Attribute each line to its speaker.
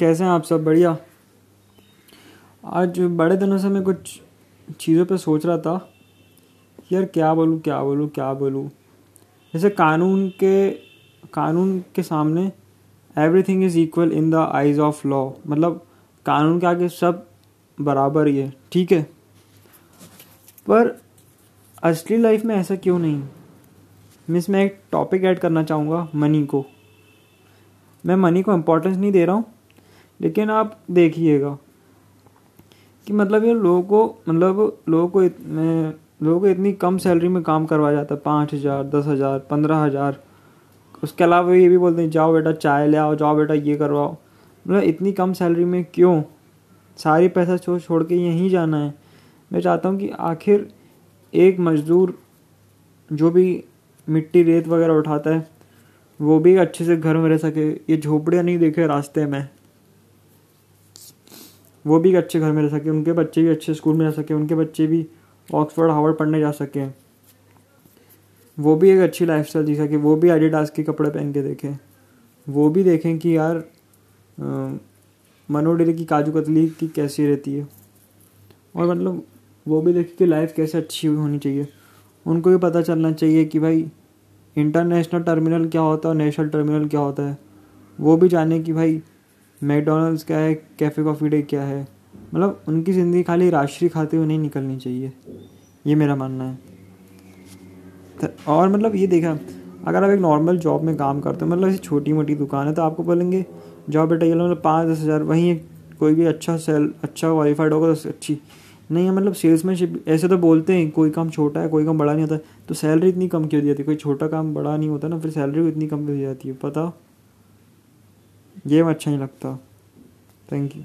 Speaker 1: कैसे हैं आप सब? बढ़िया। आज बड़े दिनों से मैं कुछ चीज़ों पे सोच रहा था। यार, क्या बोलूँ क्या बोलूँ क्या बोलूँ? जैसे कानून के कानून के सामने everything is equal in the eyes of law मतलब कानून के आगे सब बराबर ही है, ठीक है? पर असली लाइफ में ऐसा क्यों नहीं? मिस मैं एक टॉपिक ऐड करना चाहूँगा मनी को। मैं मनी को इम्पोर्टेंस नहीं दे रहा हूँ लेकिन आप देखिएगा कि मतलब ये लोगों को मतलब लोगों को इतने लोगों को इतनी कम सैलरी में काम करवाया जाता है, पाँच हज़ार, दस हज़ार, पंद्रह हज़ार। उसके अलावा ये भी बोलते हैं, जाओ बेटा, चाय ले आओ, जाओ बेटा, ये करवाओ। मतलब इतनी कम सैलरी में क्यों? सारी पैसा छोड़ छोड़ के यहीं जाना है। मैं चाहता हूँ कि आखिर एक मज़दूर जो भी मिट्टी, रेत वगैरह उठाता है, वो भी अच्छे से घर में रह सके। ये झोपड़ियाँ नहीं देखे रास्ते में। वो भी एक अच्छे घर में रह सके, उनके बच्चे भी अच्छे स्कूल में जा सके, उनके बच्चे भी ऑक्सफोर्ड, हार्वर्ड पढ़ने जा सकें। वो भी एक अच्छी लाइफ स्टाइल जी सके, वो भी एडिडास के कपड़े पहन के देखें। वो भी देखें कि यार मनोडेरे की काजू कतली की कैसी रहती है। और मतलब वो भी देखें कि लाइफ कैसे अच्छी होनी चाहिए। उनको भी पता चलना चाहिए कि भाई इंटरनेशनल टर्मिनल क्या होता है और नेशनल टर्मिनल क्या होता है। वो भी जाने कि भाई मैकडोनल्ड्स क्या है? कैफ़े कॉफ़ी डे क्या है? मतलब उनकी ज़िंदगी खाली राशि खाते हुए नहीं निकलनी चाहिए। ये मेरा मानना है। और मतलब ये देखा, अगर आप एक नॉर्मल जॉब में काम करते हो मतलब ऐसी छोटी मोटी दुकान है तो आपको बोलेंगे जॉब बेटा, ये मतलब पाँच दस हज़ार, वहीं कोई भी अच्छा सेल अच्छा क्वालिफाइड होगा तो अच्छी। नहीं है मतलब सेल्समैनशिप ऐसे तो बोलते हैं, कोई काम छोटा है, कोई काम बड़ा नहीं होता। तो सैलरी इतनी कम क्यों दी जाती है? कोई छोटा काम बड़ा नहीं होता ना, फिर सैलरी इतनी कम क्यों दी जाती है? पता ये अच्छा नहीं लगता। Thank you